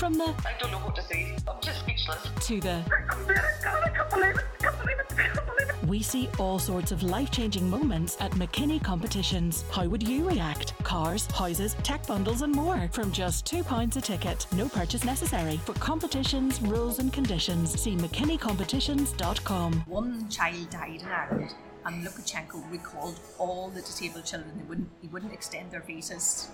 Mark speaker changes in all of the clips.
Speaker 1: From the
Speaker 2: I don't know what to say. I'm just speechless.
Speaker 1: to the
Speaker 2: I can't believe it. I can't believe it. I can't believe it.
Speaker 1: we see all sorts of life changing moments at McKinney competitions. How would you react? Cars, houses, tech bundles, and more from just £2 a ticket. No purchase necessary. For competitions, rules, and conditions, see McKinneycompetitions.com.
Speaker 3: One child died in Ireland, and Lukashenko recalled all the disabled children. They wouldn't, he wouldn't extend their visas.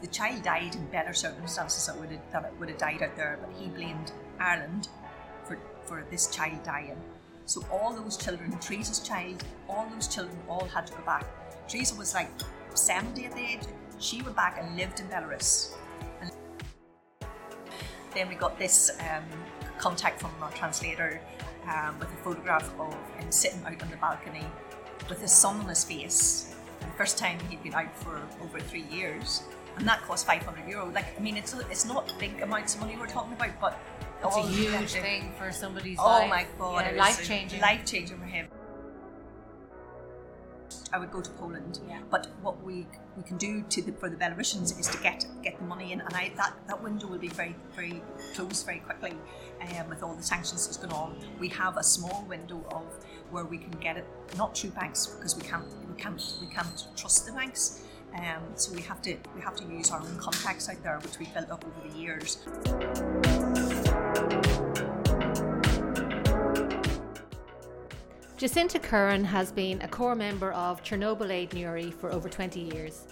Speaker 3: The, child died in better circumstances than, would have, than it would have died out there, but he blamed Ireland for, for this child dying. So all those children, Teresa's child, all those children all had to go back. Teresa was like 70 at the age. She went back and lived in Belarus. And then we got this um, contact from our translator um, with a photograph of him sitting out on the balcony with his sun on his face. The first time he'd been out for over three years, and that cost 500 euro. Like, I mean, it's it's not big amounts of money we're talking about, but
Speaker 4: It's a huge thing for somebody's
Speaker 3: Oh
Speaker 4: life.
Speaker 3: my god,
Speaker 4: Yeah, life changing.
Speaker 3: life changing for him. I would go to Poland,
Speaker 4: Yeah.
Speaker 3: but what we we can do to the, for the Belarusians is to get get the money in, and I, that that window will be very very closed very quickly, um, with all the sanctions that's going on. We have a small window of where we can get it, not through banks because we can't we can't we can't trust the banks. Um, so we have to we have to use our own contacts out there, which we've built up over the years.
Speaker 4: Jacinta Curran has been a core member of Chernobyl Aid Newry for over 20 years.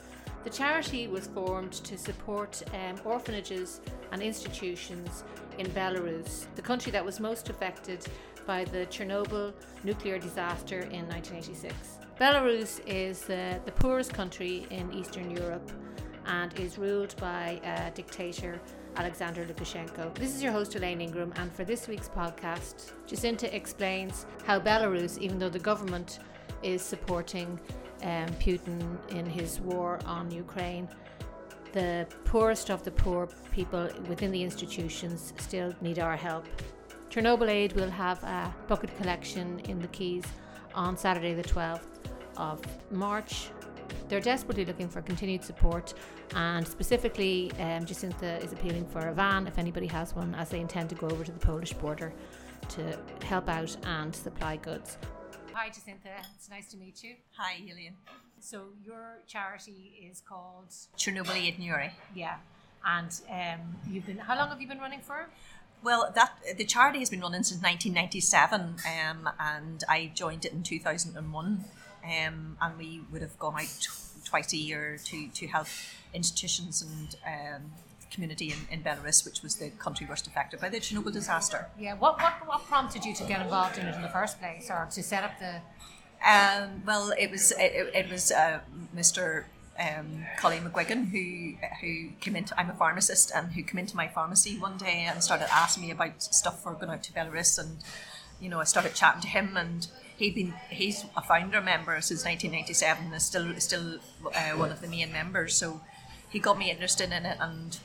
Speaker 4: The charity was formed to support um, orphanages and institutions in Belarus, the country that was most affected by the Chernobyl nuclear disaster in 1986. Belarus is uh, the poorest country in Eastern Europe and is ruled by uh, dictator Alexander Lukashenko. This is your host Elaine Ingram, and for this week's podcast, Jacinta explains how Belarus, even though the government is supporting um, Putin in his war on Ukraine, the poorest of the poor people within the institutions still need our help. Chernobyl Aid will have a bucket collection in the Quays on Saturday, the 12th of March. They're desperately looking for continued support, and specifically, um, Jacinta is appealing for a van if anybody has one, as they intend to go over to the Polish border to help out and supply goods. Hi, Jacinta. It's nice to meet you.
Speaker 3: Hi, Elaine.
Speaker 4: So, your charity is called
Speaker 3: Chernobyl Aid Newry.
Speaker 4: Yeah, and um, you've been. How long have you been running for?
Speaker 3: Well, that the charity has been running since 1997, um, and I joined it in 2001. Um, and we would have gone out tw- twice a year to, to help institutions and um, community in, in Belarus, which was the country worst affected by the Chernobyl disaster.
Speaker 4: Yeah. What what what prompted you to get involved in it in the first place, or to set up the?
Speaker 3: Um, well, it was it, it was uh, Mr. Um, Colin McGuigan who who came into. I'm a pharmacist and who came into my pharmacy one day and started asking me about stuff for going out to Belarus, and you know I started chatting to him, and he'd been he's a founder member since 1997 and is still still uh, one of the main members. So he got me interested in it, and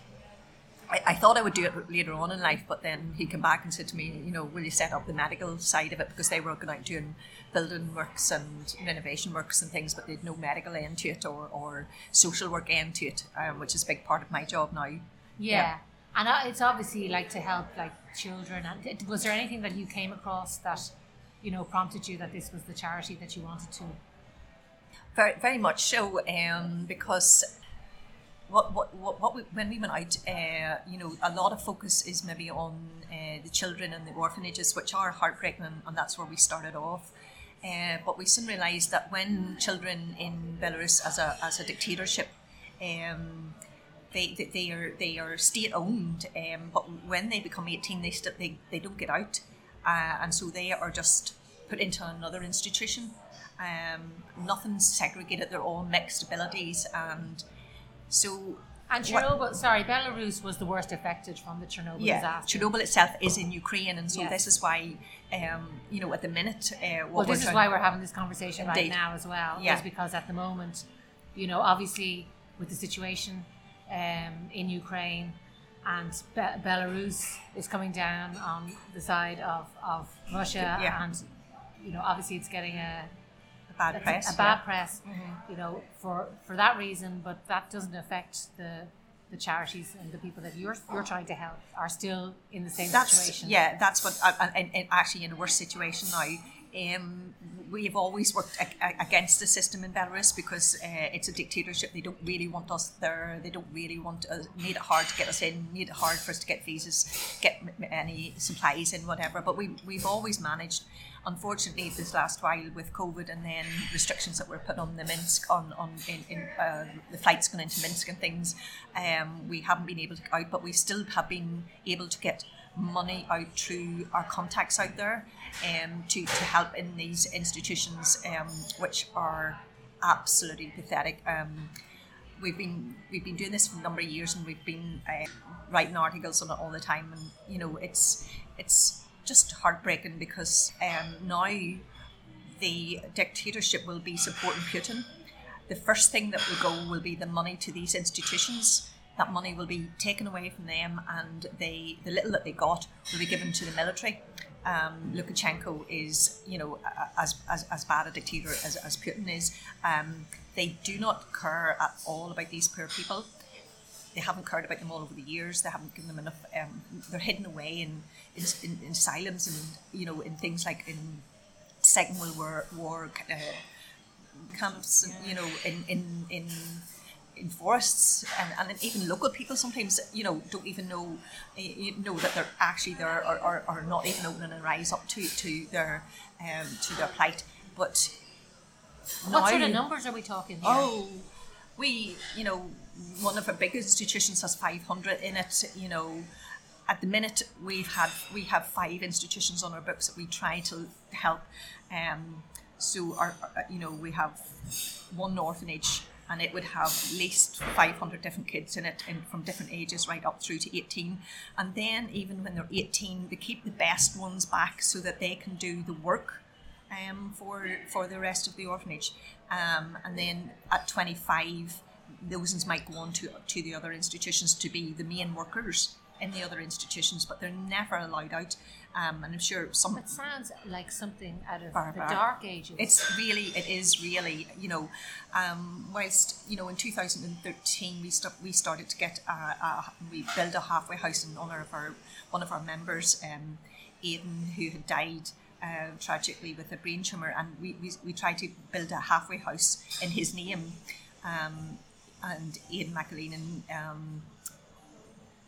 Speaker 3: I, I thought I would do it later on in life, but then he came back and said to me, you know, will you set up the medical side of it because they were going out doing building works and renovation works and things, but they'd no medical end to it or, or social work end to it, um, which is a big part of my job now.
Speaker 4: Yeah. And uh, it's obviously like to help like children. And was there anything that you came across that, you know, prompted you that this was the charity that you wanted to?
Speaker 3: Very, very much so, um, because what, what, what, what we, when we went out, uh, you know, a lot of focus is maybe on uh, the children and the orphanages, which are heartbreaking, and, that's where we started off. Uh, but we soon realised that when children in Belarus, as a, as a dictatorship, um, they, they, they are they are state owned, um, but when they become eighteen, they st- they, they don't get out, uh, and so they are just put into another institution. Um, nothing's segregated; they're all mixed abilities, and so
Speaker 4: And
Speaker 3: what-
Speaker 4: Chernobyl, sorry, Belarus was the worst affected from the Chernobyl
Speaker 3: yeah,
Speaker 4: disaster.
Speaker 3: Chernobyl itself is in Ukraine, and so
Speaker 4: Yes.
Speaker 3: this is why, um, you know, at the minute, uh, what
Speaker 4: Well, this is why we're having this conversation right now as well.
Speaker 3: Yeah.
Speaker 4: Is because at the moment, you know, obviously with the situation um, in Ukraine and Be- Belarus is coming down on the side of, of Russia,
Speaker 3: Yeah.
Speaker 4: and you know, obviously it's getting a
Speaker 3: a bad press.
Speaker 4: a bad
Speaker 3: yeah.
Speaker 4: press, you know, for for that reason. But that doesn't affect the the charities and the people that you're you're trying to help are still in the same
Speaker 3: that's
Speaker 4: situation.
Speaker 3: yeah that's what and, and actually in a worse situation now um, we've always worked ag- against the system in Belarus because uh, it's a dictatorship. They don't really want us there. They don't really want us. Made it hard to get us in. Made it hard for us to get visas, get m- any supplies in, whatever. But we we've always managed. Unfortunately, this last while with COVID and then restrictions that were put on the Minsk on on in, in uh, the flights going into Minsk and things, um, we haven't been able to go out. But we still have been able to get money out through our contacts out there um, to, to help in these institutions um, which are absolutely pathetic. Um, we've been we've been doing this for a number of years and we've been uh, writing articles on it all the time and you know it's it's just heartbreaking because um, now the dictatorship will be supporting Putin. The first thing that will go will be the money to these institutions that money will be taken away from them and they the little that they got will be given to the military. Um, Lukashenko is, you know, as, as, as bad a dictator as, as Putin is. Um, they do not care at all about these poor people. They haven't cared about them all over the years. They haven't given them enough. Um, they're hidden away in, in, in, in asylums and you know in things like in Second World War, War uh, camps. You know, in in in in forests and, and even local people sometimes you know don't even know you know that they're actually there or, or, or not even opening and rise up to to their um, to their plight but
Speaker 4: What
Speaker 3: now-
Speaker 4: sort of numbers are we talking here?
Speaker 3: Oh, we, you know, one of our big institutions has 500 in it. You know, at the minute we've had we have five institutions on our books that we try to help. Um, so our, our- you know, we have one orphanage. And it would have at least 500 different kids in it, and from different ages right up through to 18. And then, even when they're 18, they keep the best ones back so that they can do the work um, for for the rest of the orphanage. Um, and then at 25, those ones might go on to, to the other institutions to be the main workers in the other institutions, but they're never allowed out. Um, and I'm sure some.
Speaker 4: It sounds like something out of
Speaker 3: Barbara.
Speaker 4: the dark ages.
Speaker 3: It's really, it is really, you know, um, whilst, you know, in 2013 we, st- we started to get, we built a halfway house in honour of our, one of our members, um, Aidan, who had died uh, tragically with a brain tumour, and we, we, we tried to build a halfway house in his name. Um, and Aidan McAleen um,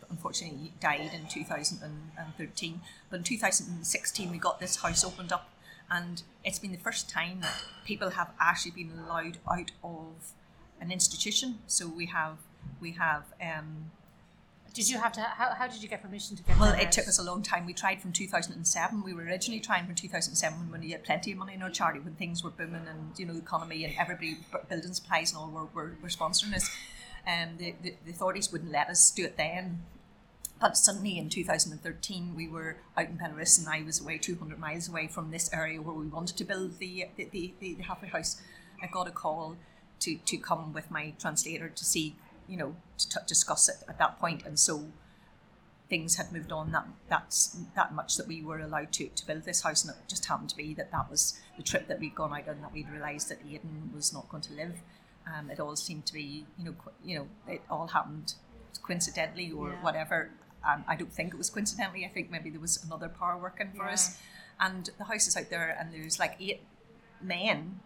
Speaker 3: unfortunately he died in 2013. But in 2016, we got this house opened up, and it's been the first time that people have actually been allowed out of an institution. So we have we have. Um,
Speaker 4: did you have to? How, how did you get permission to get?
Speaker 3: well, it took us a long time. We tried from 2007. We were originally trying from 2007 when we had plenty of money in our charity, when things were booming and you know the economy and everybody building supplies and all were, were, were sponsoring us. Um, the, the, the authorities wouldn't let us do it then. But suddenly in 2013, we were out in Belarus, and I was away 200 miles away from this area where we wanted to build the the, the, the, halfway house. I got a call to, to come with my translator to see, you know, to t- discuss it at that point. and so things had moved on that that's that much that we were allowed to, to build this house, and it just happened to be that that was the trip that we'd gone out on that we'd realised that Aidan was not going to live. Um, it all seemed to be, you know, qu- you know, it all happened coincidentally or
Speaker 4: Yeah.
Speaker 3: whatever. Um, I don't think it was coincidentally. I think maybe there was another power working for us. And the house is out there, and there's like eight men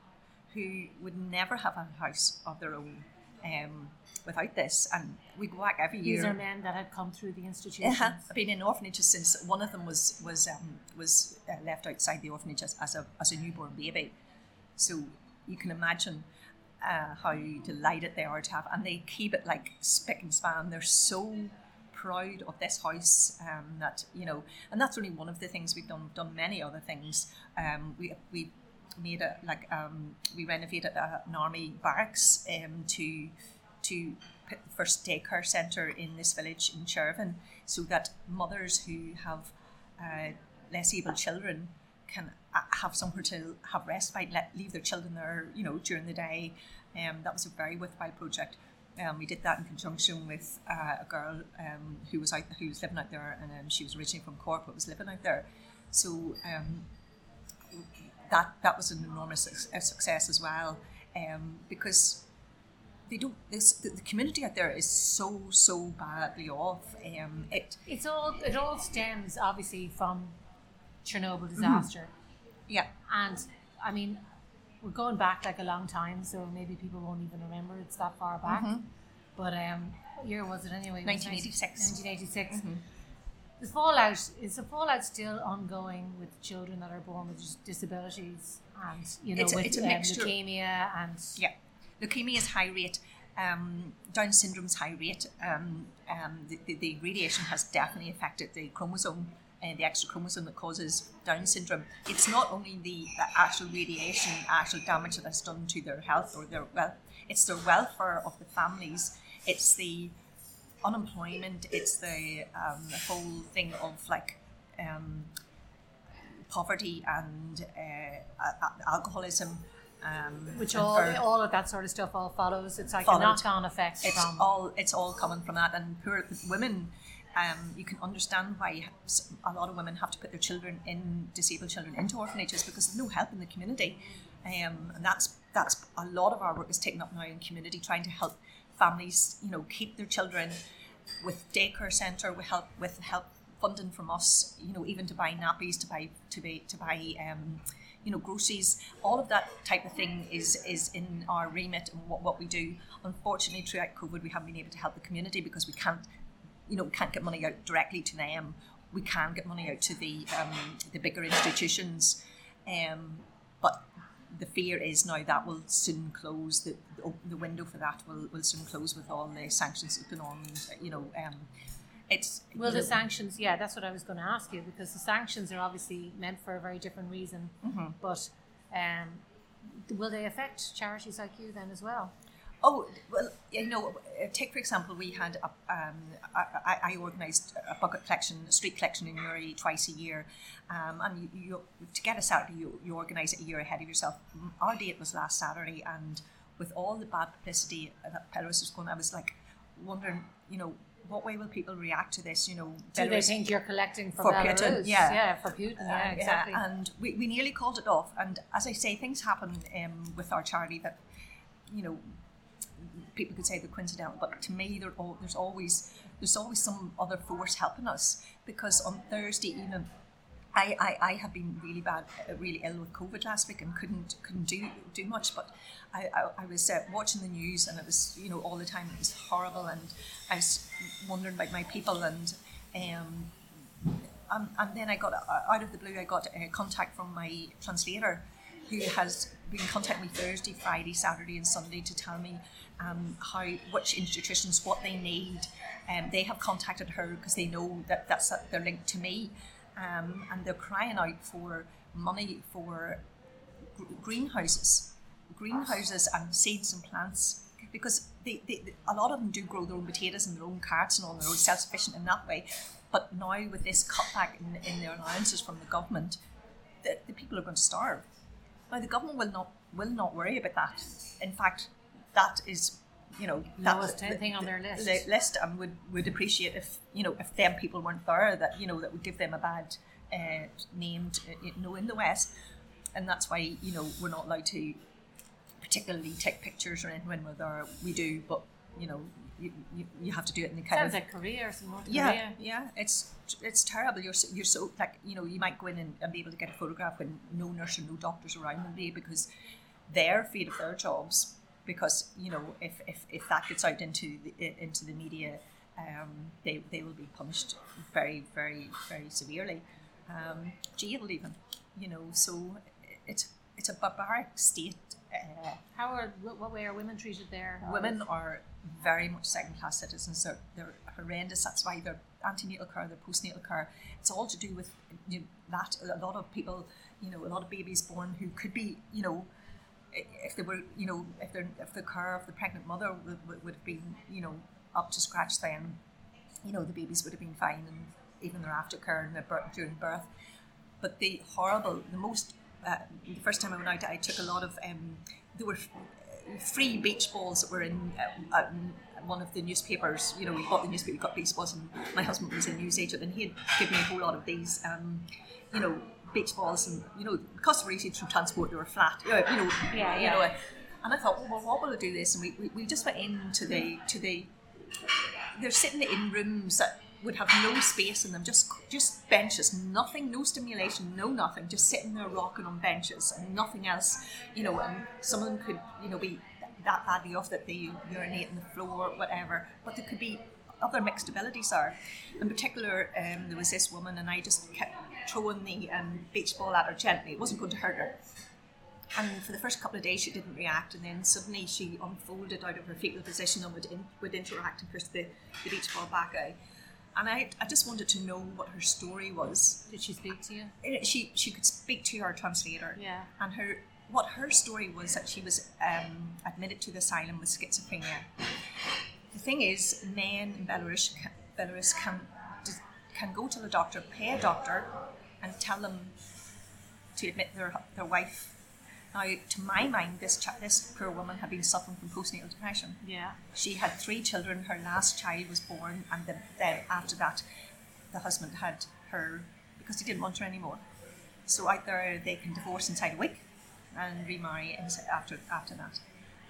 Speaker 3: who would never have a house of their own um, without this. And we go back every year.
Speaker 4: These are men that had come through the institutions.
Speaker 3: Yeah, been in orphanages since one of them was was um, was uh, left outside the orphanage as, as a as a newborn baby. So you can imagine uh, how delighted they are to have, and they keep it like spick and span. They're so proud of this house um, that you know, and that's only one of the things we've done. Done many other things. Um, we we made a like um, we renovated a, an army barracks um, to to put the first daycare centre in this village in Cherven so that mothers who have uh, less able children can uh, have somewhere to have respite, let, leave their children there, you know, during the day. Um, that was a very worthwhile project. Um, we did that in conjunction with uh, a girl um, who was out, who was living out there, and um, she was originally from Cork, but was living out there. So um, that that was an enormous success as well, um, because they don't. This the, the community out there is so so badly off. Um, it
Speaker 4: It's all it all stems obviously from Chernobyl disaster,
Speaker 3: yeah.
Speaker 4: and I mean we're going back like a long time, so maybe people won't even remember it's that far back. But um, what year was it anyway? It was
Speaker 3: 1986.
Speaker 4: 1986. The fallout is the fallout still ongoing with children that are born with disabilities and you know
Speaker 3: It's a-
Speaker 4: with
Speaker 3: a
Speaker 4: um, leukemia and
Speaker 3: Yeah, leukemia is high rate. Um, Down syndrome is high rate. Um, um, the, the, the radiation has definitely affected the chromosome, uh, the extra chromosome that causes Down syndrome. It's not only the, the actual radiation, actual damage that has done to their health or their well, it's the welfare of the families. It's the unemployment. It's the, um, the whole thing of like. Um, poverty and uh, alcoholism, um,
Speaker 4: which all all of that sort of stuff all follows. It's like
Speaker 3: Followed.
Speaker 4: a knock-on effect
Speaker 3: it's all it's all coming from that and poor women um, you can understand why a lot of women have to put their children in disabled children into orphanages because there's no help in the community. Um, and that's that's a lot of our work is taken up now in community trying to help families you know keep their children with daycare centre with help with help funding from us you know even to buy nappies to buy to buy to buy um, you know groceries. All of that type of thing is is in our remit and what, what we do. Unfortunately throughout covid we haven't been able to help the community because we can't you know we can't get money out directly to them we can get money out to the um, the bigger institutions um, but the fear is now that will soon close the the window for that will, will soon close with all the sanctions that's been on you know um, it's
Speaker 4: Well, the
Speaker 3: know,
Speaker 4: sanctions, yeah, that's what I was going to ask you because the sanctions are obviously meant for a very different reason.
Speaker 3: Mm-hmm.
Speaker 4: But um, will they affect charities like you then as well?
Speaker 3: Oh well, you know, uh, take for example, we had a, um, I, I- organised a bucket collection, a street collection in Newry twice a year, um, and you, you to get a Saturday, you, you organise it a year ahead of yourself. Mm, Our date was last Saturday, and with all the bad publicity that Belarus was going, I was like wondering, you know, what way will people react to this? You know,
Speaker 4: Do they think you're collecting for,
Speaker 3: For
Speaker 4: Belarus?
Speaker 3: Putin, yeah.
Speaker 4: yeah, for Putin, yeah,
Speaker 3: uh,
Speaker 4: exactly.
Speaker 3: and we, we nearly called it off. And as I say, things happen um, with our charity that, you know, people could say they're coincidental, but to me, all, there's always there's always some other force helping us. Because on Thursday evening, I, I, I have been really bad, really ill with COVID last week and couldn't couldn't do do much. But I, I, I was uh, watching the news and it was you know all the time it was horrible and I was wondering about my people and um, and, and then I got uh, out of the blue I got a contact from my translator who has been contacting me Thursday, Friday, Saturday, and Sunday to tell me um, how which institutions what they need. Um, they have contacted her because they know that that's that they're linked to me, um, and they're crying out for money for gr- greenhouses, greenhouses and seeds and plants because they, they, a lot of them do grow their own potatoes and their own carrots and all, and they're self sufficient in that way. But now with this cutback in, in their allowances from the government, the, the people are going to starve. Now the government will not will not worry about that. In fact, that is you know
Speaker 4: Lowest thing on their list.
Speaker 3: the list and would, would appreciate if you know if them people weren't there that you know that would give them a bad uh, name to, you know in the West and that's why you know we're not allowed to particularly take pictures or anything when we're there we do but you know you, you, you have to do it in the kind
Speaker 4: Sounds
Speaker 3: of
Speaker 4: like Korea or some North
Speaker 3: yeah,
Speaker 4: Korea.
Speaker 3: yeah, it's it's terrible. You're so, you're so like you know you might go in and, and be able to get a photograph when no nurse or no doctors around them be because they're afraid of their jobs because you know if, if, if that gets out into the into the media, um, they they will be punished very very very severely, um, jailed even, you know. So it's it's a barbaric state. Uh,
Speaker 4: How are what way are women treated there?
Speaker 3: Women are very much second class citizens. They're, they're horrendous. That's why their antenatal care, their postnatal care, it's all to do with you know, that. A lot of people, you know, a lot of babies born who could be, you know, if they were, you know, if if the care of the pregnant mother would, would, would have been, you know, up to scratch, then, you know, the babies would have been fine, and even their aftercare and their birth, during birth. But the horrible, the most, uh, the first time I went out, I took a lot of, um, there were free beach balls that were in uh, uh, one of the newspapers. You know, we bought the newspaper, we got beach balls, and my husband was a news agent, and he had given me a whole lot of these, um, you know, beach balls, and you know, because of easy through transport, they were flat. You know, you know,
Speaker 4: Yeah,
Speaker 3: you know, And I thought, well, what will I do this? And we, we, we just went into the to the. They're sitting in rooms that would have no space in them, just just benches, nothing, no stimulation, no nothing, just sitting there rocking on benches and nothing else, you know. And some of them could, you know, be that badly off that they urinate on the floor, whatever. But there could be other mixed abilities are In particular, um, there was this woman, and I just kept throwing the um, beach ball at her gently. It wasn't going to hurt her. And for the first couple of days, she didn't react, and then suddenly she unfolded out of her fetal position and would, in, would interact and push the, the beach ball back out. And I, I just wanted to know what her story was.
Speaker 4: Did she speak to you?
Speaker 3: Uh, She, she could speak to our translator.
Speaker 4: Yeah.
Speaker 3: And her what her story was that she was um, admitted to the asylum with schizophrenia. The thing is, men in Belarus, Belarus can can go to the doctor, pay a doctor, and tell them to admit their their wife. Now, to my mind, this ch- this poor woman had been suffering from postnatal depression.
Speaker 4: Yeah.
Speaker 3: She had three children. Her last child was born, and then, then after that, the husband had her because he didn't want her anymore. So out there, they can divorce inside a week and remarry inside, after after that.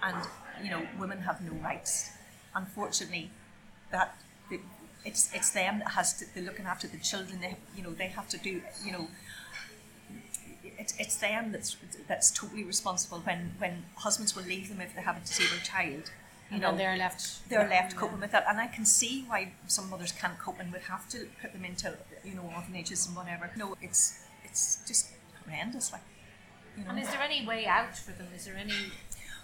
Speaker 3: And you know, women have no rights. Unfortunately, that it's it's them that has to. They're looking after the children. They you know they have to do you know it's, it's them that's that's totally responsible when when husbands will leave them if they have a disabled child. You
Speaker 4: And
Speaker 3: know,
Speaker 4: they're left.
Speaker 3: they're left
Speaker 4: yeah.
Speaker 3: coping with that, and I can see why some mothers can't cope and would have to put them into you know orphanages and whatever. No, it's it's just horrendous. Like, you know.
Speaker 4: And is there any way out for them? Is there any?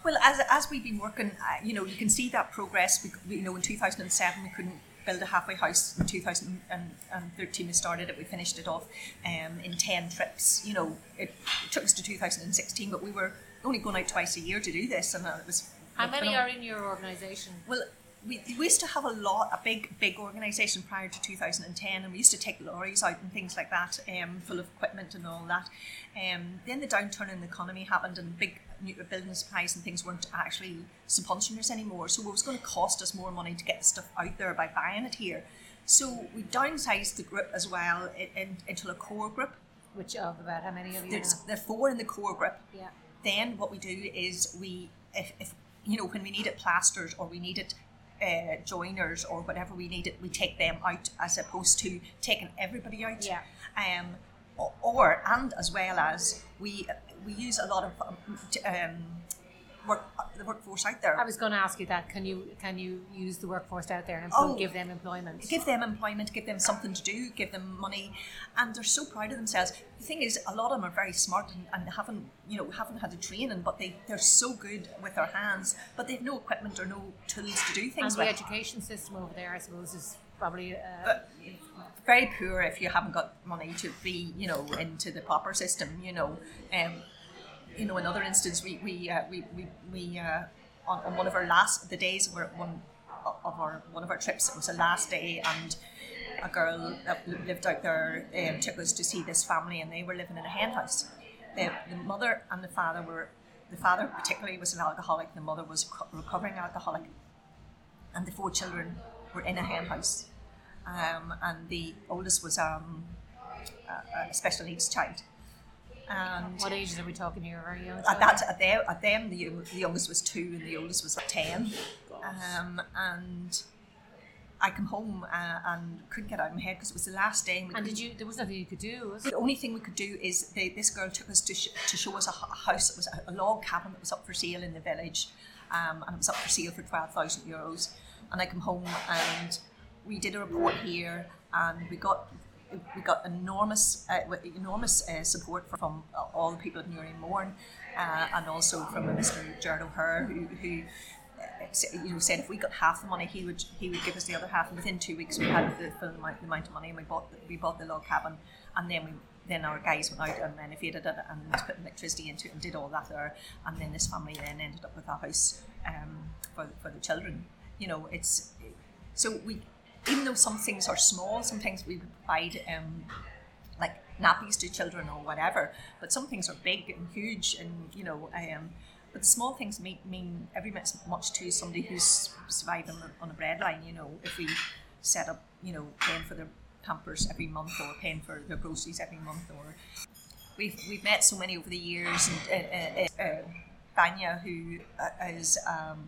Speaker 3: Well, as, as we've been working, uh, you know, you can see that progress. We, we- you know, in 2007 we couldn't build a halfway house. In 2013 we started it. We finished it off um, in 10 trips. You know, it, it took us to 2016, but we were only going out twice a year to do this, and uh, it was.
Speaker 4: How many are in your organisation?
Speaker 3: Well, we, we used to have a lot, a big, big organisation prior to 2010, and we used to take lorries out and things like that, um, full of equipment and all that. Um, then the downturn in the economy happened, and big new building supplies and things weren't actually subventioners anymore. So it was going to cost us more money to get the stuff out there by buying it here. So we downsized the group as well in, in, into a core group.
Speaker 4: Which of about how many of you?
Speaker 3: There's there are four in the core group
Speaker 4: Yeah.
Speaker 3: then what we do is we if, if you know when we need it plasters or we needed uh, joiners or whatever we needed we take them out as opposed to taking everybody out
Speaker 4: Yeah.
Speaker 3: um, o- or and as well as we we use a lot of um, um, work the workforce out there
Speaker 4: I was going to ask you that. Can you can you use the workforce out there and
Speaker 3: Oh.
Speaker 4: give them employment?
Speaker 3: give them employment, give them something to do, give them money, and they're so proud of themselves. The thing is, a lot of them are very smart and, and haven't, you know, haven't had the training, but they they're so good with their hands, but they've no equipment or no tools to do things.
Speaker 4: and the
Speaker 3: with.
Speaker 4: education system over there, I suppose, is probably. Uh,
Speaker 3: But very poor if you haven't got money to be, you know, into the proper system. You know, um, you know, another instance, we we uh, we we, we uh, on, on one of our last the days were one of our one of our trips. It was the last day, and a girl that lived out there um, took us to see this family, and they were living in a hen house. The, the mother and the father were. The father particularly was an alcoholic. The mother was a recovering alcoholic, and the four children were in a hen house. Um, and the oldest was um, a, a special needs child. And
Speaker 4: what ages are we talking here? Are you?
Speaker 3: at that at them, at them the, the youngest was two and the oldest was like ten. Um, and I come home uh, and couldn't get out of my head because it was the last day. And,
Speaker 4: And did you? There was nothing you could do. Was
Speaker 3: the only thing we could do is they, this girl took us to, sh- to show us a, a house that was a, a log cabin that was up for sale in the village, um, and it was up for sale for twelve thousand euros. And I come home and we did a report here, and we got we got enormous uh, enormous uh, support from all the people of Newry Mourne, uh, and also from Mr. Jared O'Hare, who. who uh, you know, said if we got half the money, he would he would give us the other half. And within two weeks, we had the full amount, the amount of money, and we bought the, we bought the log cabin, and then we then our guys went out and renovated it and put electricity into it and did all that there. And then this family then ended up with a house um, for for the children. You know, it's so we even though some things are small, sometimes we provide um, like nappies to children or whatever. But some things are big and huge, and you know, um, but the small things mean, mean every bit much to somebody who's surviving on a, breadline. You know, if we set up, you know, paying for their pampers every month or paying for their groceries every month, or we've we've met so many over the years, and uh, uh, uh, Banya, who uh, um,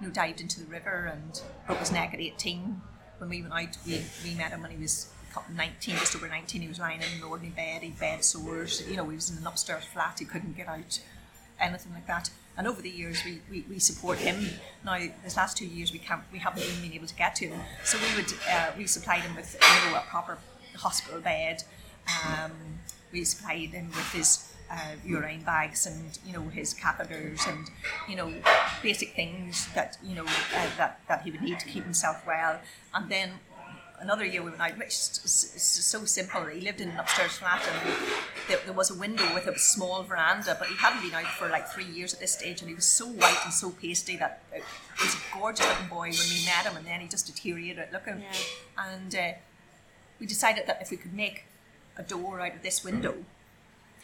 Speaker 3: you know dived into the river and broke his neck at 18. When we went out, we, we met him when he was 19, just over 19. He was lying in an ordinary bed, he bed sores. You know, he was in an upstairs flat, he couldn't get out, anything like that. And over the years, we, we, we support him. Now, this last two years, we can't we haven't even been able to get to him. So we would uh, we supplied him with you know a proper hospital bed. Um, we supplied him with his uh, urine bags and you know his catheters and you know basic things that you know uh, that that he would need to keep himself well. And then another year we went out, which is so simple. He lived in an upstairs flat and there, there, was a window with a small veranda, but he hadn't been out for like three years at this stage and he was so white and so pasty that he was a gorgeous looking boy when we met him and then he just deteriorated looking. Yeah. And uh, we decided that if we could make a door out of this window,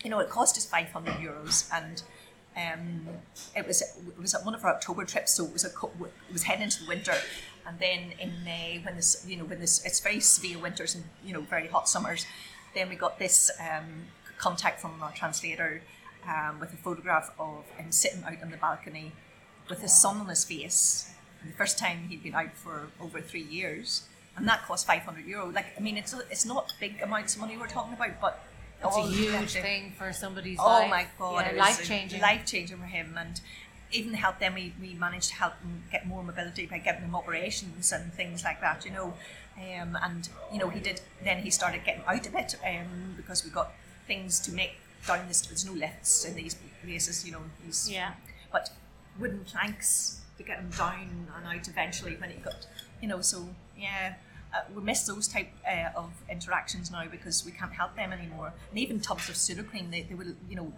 Speaker 3: you know, it cost us 500 euros and um, it was it was one of our October trips, so it was a it was heading into the winter, and then in May, when this, you know, when this, it's very severe winters and you know very hot summers, then we got this um, contact from our translator um, with a photograph of him sitting out on the balcony with his sun on his face. The first time he'd been out for over three years, and that cost 500 euro. Like, I mean, it's it's not big amounts of money we're talking about, but
Speaker 4: it's a huge thing for somebody's
Speaker 3: oh
Speaker 4: life.
Speaker 3: my god,
Speaker 4: yeah, life changing,
Speaker 3: life changing for him, and even help them. We, we managed to help them get more mobility by giving them operations and things like that, you know. Um, and you know he did. Then he started getting out a bit um, because we got things to make down this. There's no lifts in these places, you know. These,
Speaker 4: yeah.
Speaker 3: But wooden planks to get him down and out eventually when he got, you know. So yeah. Uh, we miss those type uh, of interactions now because we can't help them anymore. And even tubs of Sudocrem, they, they will, you know,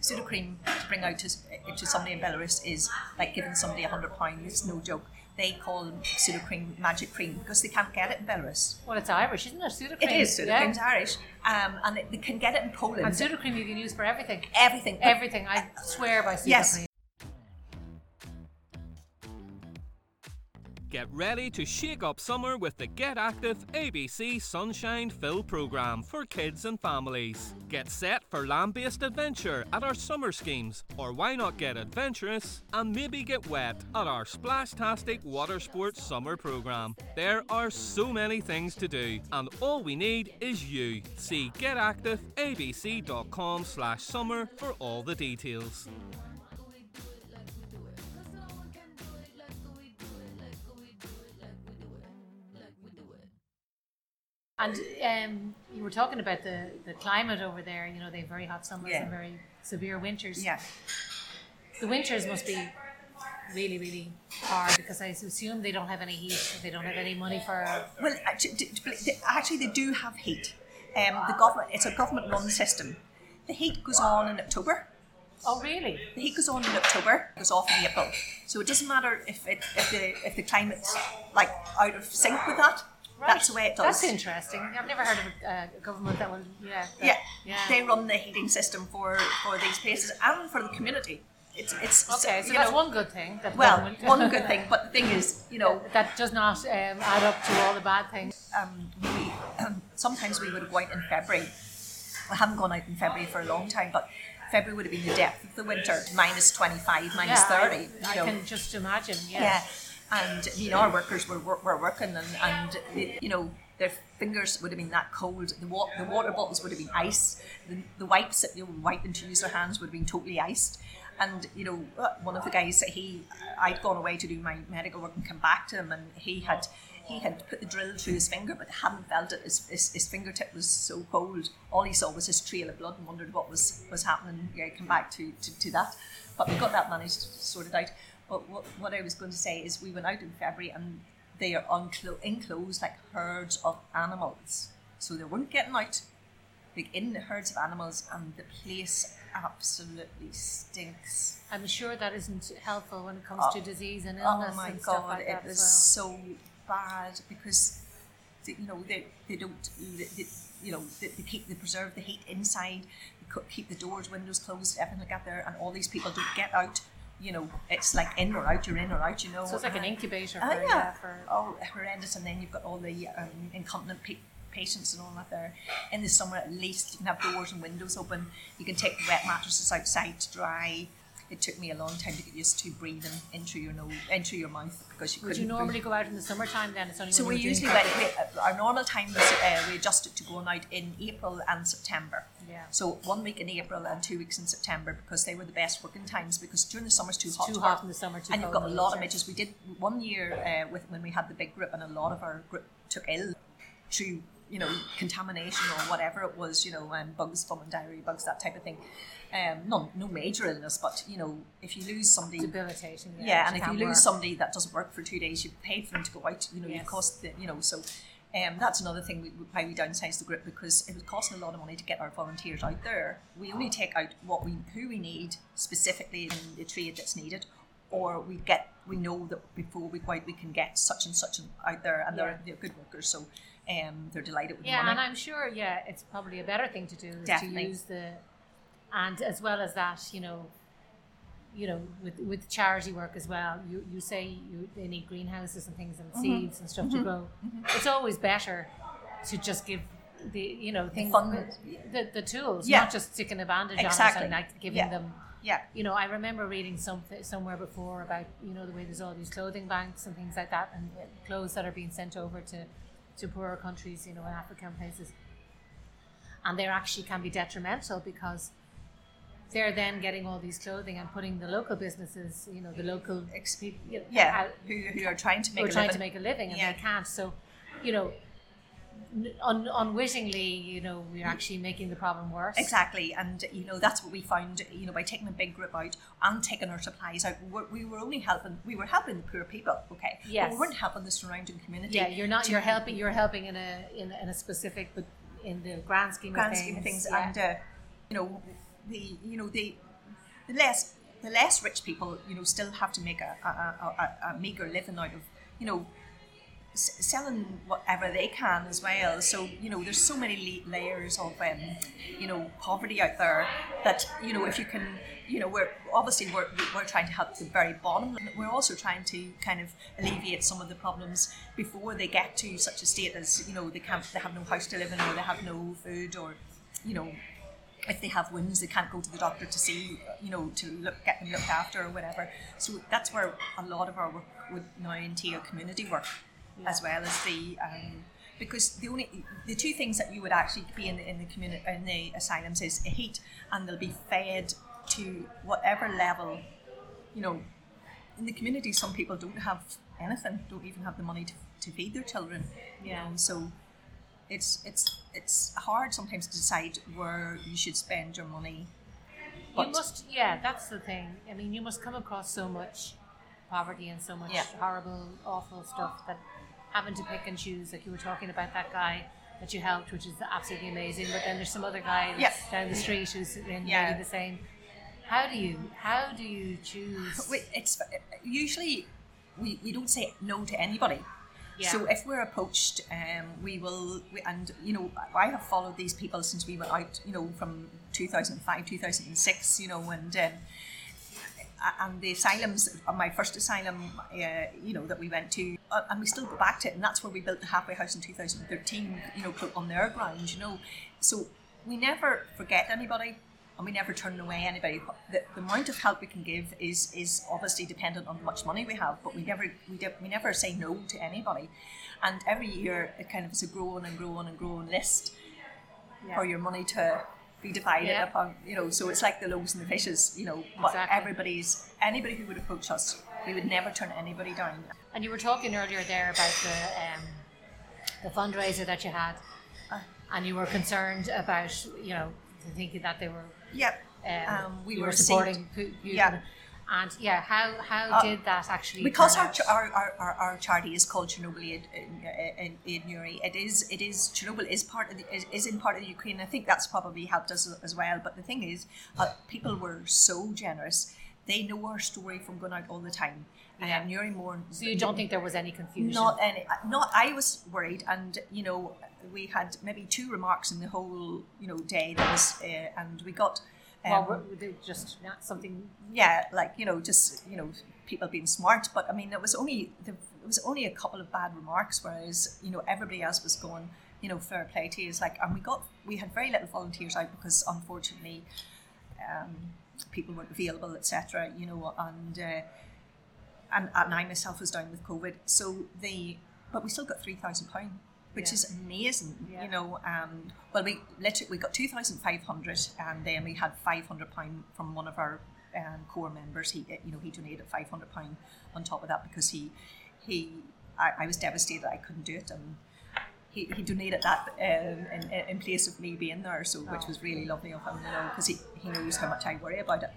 Speaker 3: Sudocrem to bring out to, to somebody in Belarus is like giving somebody a hundred pounds. It's no joke. They call Sudocrem magic cream because they can't get it in Belarus.
Speaker 4: Well, it's Irish, isn't it? Sudocrem.
Speaker 3: It is. Sudocrem's yeah. Irish, um, and it, they can get it in Poland.
Speaker 4: And Sudocrem you can use for everything.
Speaker 3: Everything.
Speaker 4: Everything. I swear by Sudocrem.
Speaker 3: Yes.
Speaker 5: Get ready to shake up summer with the Get Active ABC Sunshine Fill program for kids and families. Get set for land based adventure at our summer schemes, or why not get adventurous and maybe get wet at our Splashtastic Water Sports summer program? There are so many things to do, and all we need is you. See getactiveabc.com slash summer for all the details.
Speaker 4: And um, you were talking about the, the climate over there. You know, they have very hot summers
Speaker 3: Yeah.
Speaker 4: and very severe winters.
Speaker 3: Yeah.
Speaker 4: The winters must be really, really hard because I assume they don't have any heat. They don't have any money for.
Speaker 3: Well, actually, d- d- actually, they do have heat. Um, the government, it's a government-run system. The heat goes on in October.
Speaker 4: Oh, really?
Speaker 3: The heat goes on in October, goes off in April. So it doesn't matter if it, if the if the climate's like out of sync with that. That's the way it does.
Speaker 4: That's interesting. I've never heard of a, uh, government that will. Yeah. that-
Speaker 3: Yeah,
Speaker 4: Yeah.
Speaker 3: they run the heating system for for these places and for the community. It's it's
Speaker 4: okay, so
Speaker 3: you
Speaker 4: that's
Speaker 3: know,
Speaker 4: one good thing. That
Speaker 3: well one good thing, but the thing is, you know,
Speaker 4: that does not um, add up to all the bad things.
Speaker 3: um, we sometimes we would go out in February. I haven't gone out in February for a long time, but February would have been the depth of the winter, minus twenty five, minus
Speaker 4: yeah,
Speaker 3: thirty.
Speaker 4: I, I can just imagine. Yeah.
Speaker 3: Yeah, and you know our workers were were, working, and, and you know their fingers would have been that cold. The, wa- the water bottles would have been ice. The, the wipes that they were wiping to use their hands would have been totally iced. And you know, one of the guys he, I'd gone away to do my medical work and come back to him, and he had he had put the drill through his finger, but hadn't felt it. His, his, his fingertip was so cold. All he saw was his trail of blood and wondered what was was happening. Yeah, come back to, to, to that, but we got that managed sorted out. But what, what I was going to say is we went out in February and they are unclo- enclosed like herds of animals. So they weren't getting out, like in the herds of animals, and the place absolutely stinks.
Speaker 4: I'm sure that isn't helpful when it comes
Speaker 3: Oh,
Speaker 4: to disease and
Speaker 3: oh
Speaker 4: illness.
Speaker 3: Oh my
Speaker 4: and stuff
Speaker 3: god,
Speaker 4: like
Speaker 3: it was
Speaker 4: as
Speaker 3: so bad because they, you know they, they don't they- you know they, they keep they preserve the heat inside, they keep the doors, windows closed, everything like that there, and all these people don't get out. You know, it's like in or out, you're in or out. You know.
Speaker 4: So it's like an incubator for,
Speaker 3: Oh,
Speaker 4: yeah. for
Speaker 3: Oh, horrendous. And then you've got all the um, incontinent pa- patients and all that there. In the summer, at least, you can have doors and windows open. You can take the wet mattresses outside to dry. It took me a long time to get used to breathing into your nose, into your mouth because you
Speaker 4: Would you
Speaker 3: breathe.
Speaker 4: normally go out in the summertime then? It's only
Speaker 3: So
Speaker 4: when
Speaker 3: we usually went, we, uh, our normal time was uh, we adjusted to going out in April and September.
Speaker 4: Yeah.
Speaker 3: So one week in April and two weeks in September because they were the best working times because during the summer it's too hot.
Speaker 4: too hot in the summer, too
Speaker 3: and you've got a lot of midges. We did one year uh, with when we had the big group and a lot of our group took ill through you know contamination or whatever it was. You know, um, bugs, and diarrhea bugs, that type of thing. Um, no, no major illness, but you know, if you lose somebody
Speaker 4: debilitating.
Speaker 3: yeah, and if you lose
Speaker 4: work.
Speaker 3: somebody that doesn't work for two days, you've paid for them to go out. You know, you
Speaker 4: Yes.
Speaker 3: cost the, you know. So, um, that's another thing we, why we downsized the group because it was costing a lot of money to get our volunteers out there. We only take out what we who we need specifically in the trade that's needed, or we get we know that before we go out we can get such and such out there, and they're, they're good workers. So, um, they're delighted with the
Speaker 4: Yeah,
Speaker 3: money.
Speaker 4: and I'm sure, yeah, it's probably a better thing to do
Speaker 3: Definitely.
Speaker 4: to use the, and as well as that, you know, you know, with with charity work as well. You you say you they need greenhouses and things and
Speaker 3: Mm-hmm.
Speaker 4: seeds and stuff to grow. It's always better to just give the you know things
Speaker 3: fund.
Speaker 4: the, the tools,
Speaker 3: Yeah.
Speaker 4: not just sticking a bandage
Speaker 3: Exactly.
Speaker 4: on it and like giving
Speaker 3: Yeah.
Speaker 4: them.
Speaker 3: yeah,
Speaker 4: You know, I remember reading something somewhere before about you know the way there's all these clothing banks and things like that, and clothes that are being sent over to to poorer countries, you know, in African places, and they actually can be detrimental because they're then getting all these clothing and putting the local businesses, you know, the local
Speaker 3: Ex-
Speaker 4: people,
Speaker 3: yeah,
Speaker 4: out-
Speaker 3: who, who are trying to
Speaker 4: who
Speaker 3: make
Speaker 4: are
Speaker 3: a
Speaker 4: trying
Speaker 3: living.
Speaker 4: to make a living and
Speaker 3: Yeah.
Speaker 4: they can't. So, you know, un- unwittingly, you know, we're actually making the problem worse.
Speaker 3: Exactly, and you know that's what we found. You know, by taking a big group out and taking our supplies out, we we were only helping. We were helping the poor people, okay. But
Speaker 4: Yes.
Speaker 3: we weren't helping the surrounding community.
Speaker 4: Yeah, you're not. You're helping. You're helping in a in, in a specific, but in the grand scheme
Speaker 3: grand
Speaker 4: of things.
Speaker 3: scheme of things,
Speaker 4: yeah.
Speaker 3: and uh, you know the you know the the less the less rich people you know still have to make a a, a, a, a meager living out of you know selling whatever they can as well. So you know, there's so many la- layers of um, you know poverty out there that you know if you can, you know, we're obviously we're, we're trying to help the very bottom. We're also trying to kind of alleviate some of the problems before they get to such a state as you know they can't, they have no house to live in, or they have no food, or you know. If they have wounds, they can't go to the doctor to see, you know, to look, get them looked after or whatever. So that's where a lot of our work would now entail community work as well as the um, because the only the two things that you would actually be in the, in the community in the asylums is heat and they'll be fed to whatever level you know in the community some people don't have anything don't even have the money to, to feed their children you know so it's it's it's hard sometimes to decide where you should spend your money
Speaker 4: you must. Yeah, that's the thing. I mean, you must come across so much poverty and so much
Speaker 3: Yeah.
Speaker 4: horrible, awful stuff that having to pick and choose. Like you were talking about that guy that you helped, which is absolutely amazing. But then there's some other guy down the street who's in
Speaker 3: Yeah.
Speaker 4: maybe the same. How do you? How do you choose?
Speaker 3: It's usually we, we don't say no to anybody.
Speaker 4: Yeah.
Speaker 3: So if we're approached, um, we will, we, and you know, I have followed these people since we went out, you know, from 2005, 2006, you know, and um, and the asylums, uh, my first asylum, uh, you know, that we went to, uh, and we still go back to it, and that's where we built the halfway house in 2013, you know, on their grounds, you know. So we never forget anybody, and we never turn away anybody. The, the amount of help we can give is is obviously dependent on how much money we have, but we never we, de- we never say no to anybody. And every year it kind of is a growing and growing and growing list for your money to be divided
Speaker 4: Yeah.
Speaker 3: upon, you know. So it's like the loaves and the fishes, you know. But
Speaker 4: Exactly.
Speaker 3: everybody's anybody who would approach us, we would never turn anybody down.
Speaker 4: And you were talking earlier there about the um, the fundraiser that you had,
Speaker 3: Uh.
Speaker 4: and you were concerned about you know thinking that they were
Speaker 3: Yep.
Speaker 4: um,
Speaker 3: Um, we were
Speaker 4: were supporting you
Speaker 3: Yeah.
Speaker 4: And yeah how how
Speaker 3: Uh,
Speaker 4: did that actually
Speaker 3: because our, our, our, our, charity is called Chernobyl Aid, Aid, Aid Newry, it is it is Chernobyl is part of the, is, is in part of the Ukraine. I think that's probably helped us as well. But the thing is, uh, people were so generous. They know our story from going out all the time.
Speaker 4: Yeah.
Speaker 3: Um, Newry Mourne.
Speaker 4: so you don't think there was any confusion
Speaker 3: Not any. Not. I was worried, and you know, we had maybe two remarks in the whole you know day. That was, uh, and we got. Um,
Speaker 4: well were- were they just not something
Speaker 3: yeah, like you know, just you know, people being smart. But I mean, it was only the, it was only a couple of bad remarks, whereas you know everybody else was going, you know, fair play to you. It's like, and we got we had very little volunteers out because unfortunately, um, people weren't available, etc. You know, and, uh, and and I myself was down with COVID, so the but we still got three thousand pound, which
Speaker 4: Yeah.
Speaker 3: is amazing.
Speaker 4: Yeah.
Speaker 3: You know, um, well we literally we got two thousand five hundred, and then we had five hundred pound from one of our um, core members. He you know he donated five hundred pound on top of that because he he I, I was devastated I couldn't do it and. He, he donated that um, in, in place of me being there, so which
Speaker 4: Oh.
Speaker 3: was really lovely of him, you know, because he, he knows how much I worry about it.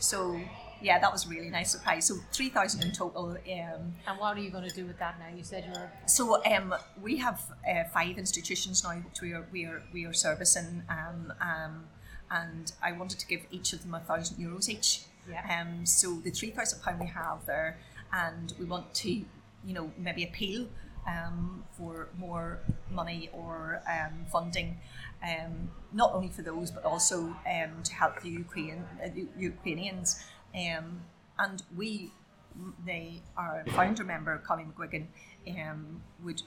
Speaker 3: So yeah, that was a really nice surprise. So three thousand in total. Um,
Speaker 4: And what are you going to do with that now? You said you were.
Speaker 3: so um, we have uh, five institutions now which we are we are we are servicing, um, um, and I wanted to give each of them a thousand euros each.
Speaker 4: Yeah.
Speaker 3: Um, so the three thousand pound we have there, and we want to, you know, maybe appeal um, for more money or um, funding, um, not only for those but also um, to help the Ukraine uh, the Ukrainians. Um, and we, they, our founder member Colin McGuigan, um, would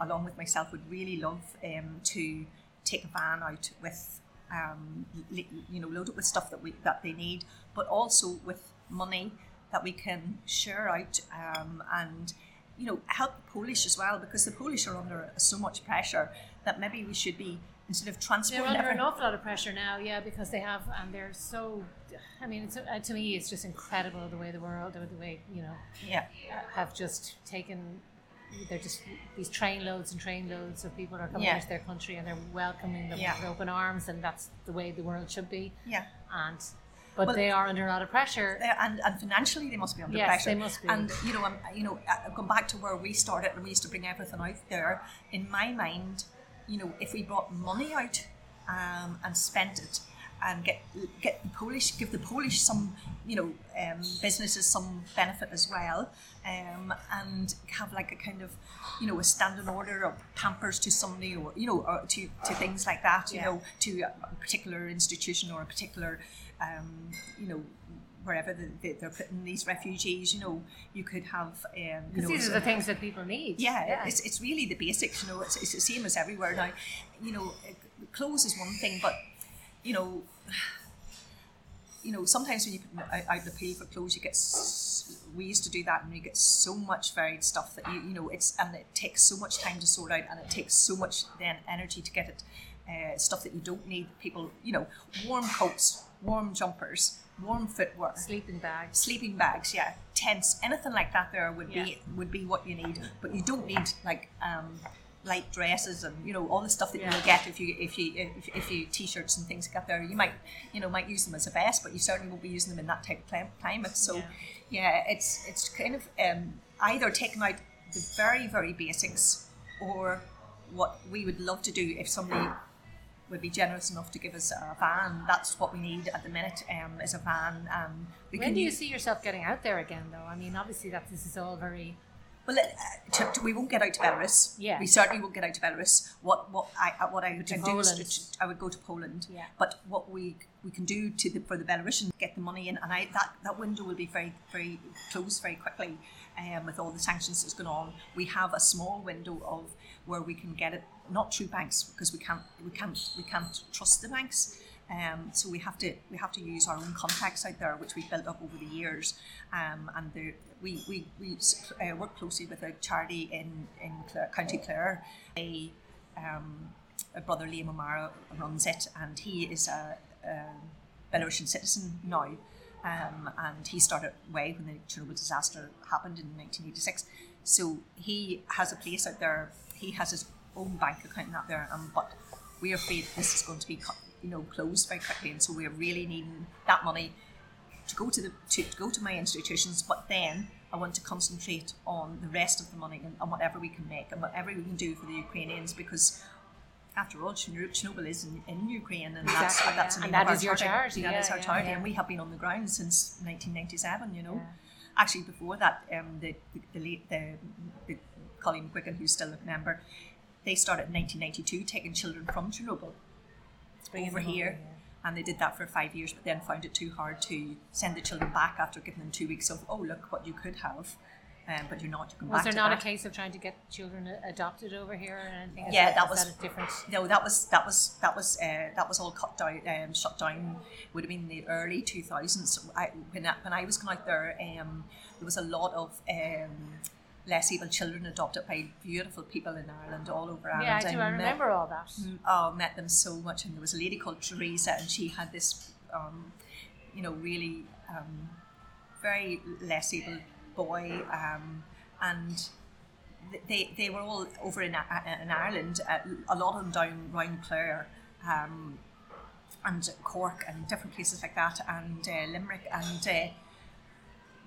Speaker 3: along with myself, would really love um, to take a van out with, um, you know, load it with stuff that we that they need, but also with money that we can share out um, and, you know, help the Polish as well because the Polish are under so much pressure that maybe we should be instead of transporting.
Speaker 4: They're under an awful lot of pressure now, yeah, because they have, and they're so. I mean, it's, uh, to me, it's just incredible the way the world, or the way you know,
Speaker 3: yeah,
Speaker 4: uh, have just taken. They're just these train loads and train loads of people are coming
Speaker 3: Yeah.
Speaker 4: into their country and they're welcoming them
Speaker 3: Yeah.
Speaker 4: with open arms, and that's the way the world should be.
Speaker 3: yeah.
Speaker 4: And but
Speaker 3: Well-
Speaker 4: they are under a lot of pressure.
Speaker 3: And, and financially they must be under
Speaker 4: Yes,
Speaker 3: pressure.
Speaker 4: they must be.
Speaker 3: And you know, I'm, you know, uh, going back to where we started and we used to bring everything out there. In my mind, you know, if we brought money out um, and spent it and get get the Polish, give the Polish some, you know, um, businesses some benefit as well, um, and have like a kind of, you know, a standing order of pampers to somebody or you know, or to, to things like that, you
Speaker 4: Yeah.
Speaker 3: know, to a particular institution or a particular, um, you know, wherever the, the, they're putting these refugees, you know, you could have, um, you
Speaker 4: Because
Speaker 3: know,
Speaker 4: these are the things that people need.
Speaker 3: yeah, It's, it's really the basics, you know, it's, it's the same as everywhere now. You know, clothes is one thing, but, you know, you know, sometimes when you put out, the pay for clothes, you get. We used to do that, and you get so much varied stuff that you, you know, it's and it takes so much time to sort out, and it takes so much then energy to get it. Uh, stuff that you don't need. People, you know, warm coats, warm jumpers, warm footwear,
Speaker 4: Sleeping bags.
Speaker 3: sleeping bags, yeah, tents, anything like that. There would be would be what you need, but you don't need like um, light dresses and you know all the stuff that
Speaker 4: Yeah.
Speaker 3: you'll get if you if you if, if you t-shirts and things like that. There, you might you know might use them as a vest, but you certainly won't be using them in that type of climate. So,
Speaker 4: Yeah.
Speaker 3: yeah, it's it's kind of um, either taking out the very very basics or what we would love to do if somebody would be generous enough to give us a van. That's what we need at the minute. Um, is a van. Um, we
Speaker 4: When
Speaker 3: can
Speaker 4: do you see yourself getting out there again, though? I mean, obviously that this is all very.
Speaker 3: Well, uh, to, to- we won't get out to Belarus.
Speaker 4: Yeah.
Speaker 3: We certainly won't get out to Belarus. What what I uh, what I would do
Speaker 4: Poland.
Speaker 3: is to, I would go to Poland.
Speaker 4: Yeah.
Speaker 3: But what we we can do to the, for the Belarusian get the money in, and I that, that window will be very very closed very quickly. Um, with all the sanctions that's going on, we have a small window of where we can get it not through banks because we can't we can't we can't trust the banks. Um, so we have to we have to use our own contacts out there, which we've built up over the years, um, and the, we we, we uh, work closely with a charity in in Clare, County Clare. A, um, a brother Liam O'Mara runs it, and he is a, a Belarusian citizen now. Um, and he started way when the Chernobyl disaster happened in 1986. So he has a place out there. He has his own bank account out there, um, but we are afraid this is going to be, you know, closed very quickly, and so we are really needing that money to go to the to, to go to my institutions. But then I want to concentrate on the rest of the money and, and whatever we can make and whatever we can do for the Ukrainians because. After all, Chernobyl is in, in Ukraine, and that's
Speaker 4: Exactly,
Speaker 3: that's
Speaker 4: yeah. And that
Speaker 3: our
Speaker 4: your charity,
Speaker 3: That is
Speaker 4: yeah,
Speaker 3: our charity,
Speaker 4: yeah.
Speaker 3: and we have been on the ground since 1997. You know, actually before that, um, the the, the, late, the, the Colin McGuigan, who's still a member, they started in 1992 taking children from Chernobyl
Speaker 4: Bringing
Speaker 3: over
Speaker 4: them over,
Speaker 3: here. And they did that for five years, but then found it too hard to send the children back after giving them two weeks of, oh, look what you could have. um, but you're not. You
Speaker 4: Was there not
Speaker 3: that.
Speaker 4: a case of trying to get children adopted over here or anything?
Speaker 3: Yeah,
Speaker 4: that,
Speaker 3: was-
Speaker 4: that a different.
Speaker 3: No, that was that was that was uh, that was all cut down, um, shut down. Would have been the early two thousands. I, when I, when I was going out there, um, there was a lot of um, less able children adopted by beautiful people in Ireland, all over Ireland.
Speaker 4: Yeah, I do. I
Speaker 3: met-
Speaker 4: remember all that.
Speaker 3: oh, met them so much. And there was a lady called Teresa, and she had this, um, you know, really um, very less able boy, um, and they they were all over in, in Ireland. Uh, a lot of them down round Clare. Um, and Cork and different places like that, and uh, Limerick, and uh,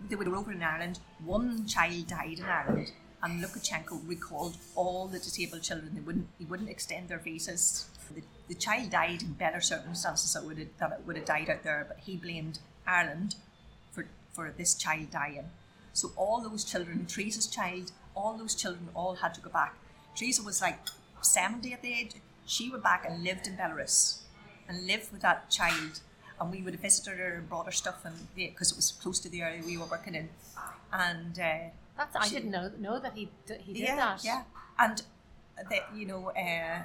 Speaker 3: they were over in Ireland. One child died in Ireland, and Lukashenko recalled all the disabled children. They wouldn't, he wouldn't extend their visas. The, the child died in better circumstances that would have, that it would have died out there, but he blamed Ireland for for this child dying. So all those children, Teresa's child, all those children all had to go back. Teresa was like seventy at the age. She went back and lived in Belarus, and lived with that child. And we would have visited her and brought her stuff, and because it was close to the area we were working in, and. Uh,
Speaker 4: That's, I
Speaker 3: She-
Speaker 4: didn't know know that he he did
Speaker 3: yeah,
Speaker 4: that.
Speaker 3: Yeah, and the, you know, uh,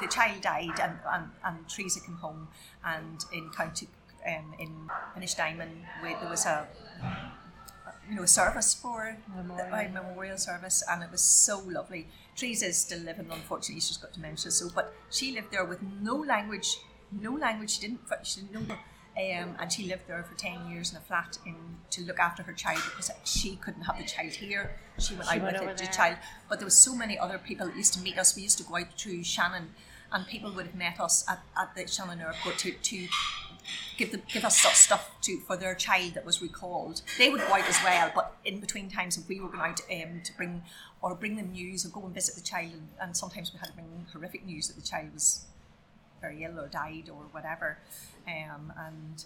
Speaker 3: the child died, and, and, and Teresa came home, and in County, um, in Ennistymon, where there was a you know a service for
Speaker 4: Memorial.
Speaker 3: the, a memorial service, and it was so lovely. Teresa is still living, unfortunately, she's got dementia. So, but she lived there with no language, no language. She didn't, she didn't know. Um, and she lived there for 10 years in a flat in to look after her child because she couldn't have the child here. She went
Speaker 4: She
Speaker 3: out
Speaker 4: went
Speaker 3: with it, the child. But there was so many other people that used to meet us. We used to go out to Shannon and people would have met us at, at the Shannon airport to, to give them give us stuff- stuff to for their child that was recalled. They would go out as well, but in between times if we were going out um, to bring or bring them news or go and visit the child, and sometimes we had to bring horrific news that the child was very ill or died or whatever, um, and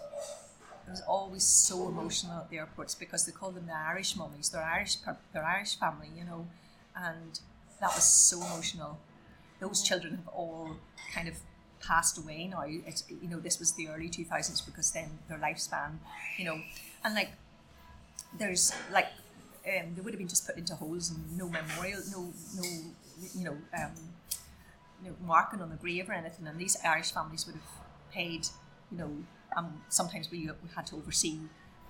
Speaker 3: it was always so emotional at the airports because they call them the Irish mummies. They're Irish, they're Irish family, you know, and that was so emotional. Those children have all kind of passed away now. It's you know this was the early two thousands because then their lifespan, you know, and like there's like um, they would have been just put into holes and no memorial, no no you know um, you know, marking on the grave or anything. And these Irish families would have paid, you know, um, sometimes we, we had to oversee,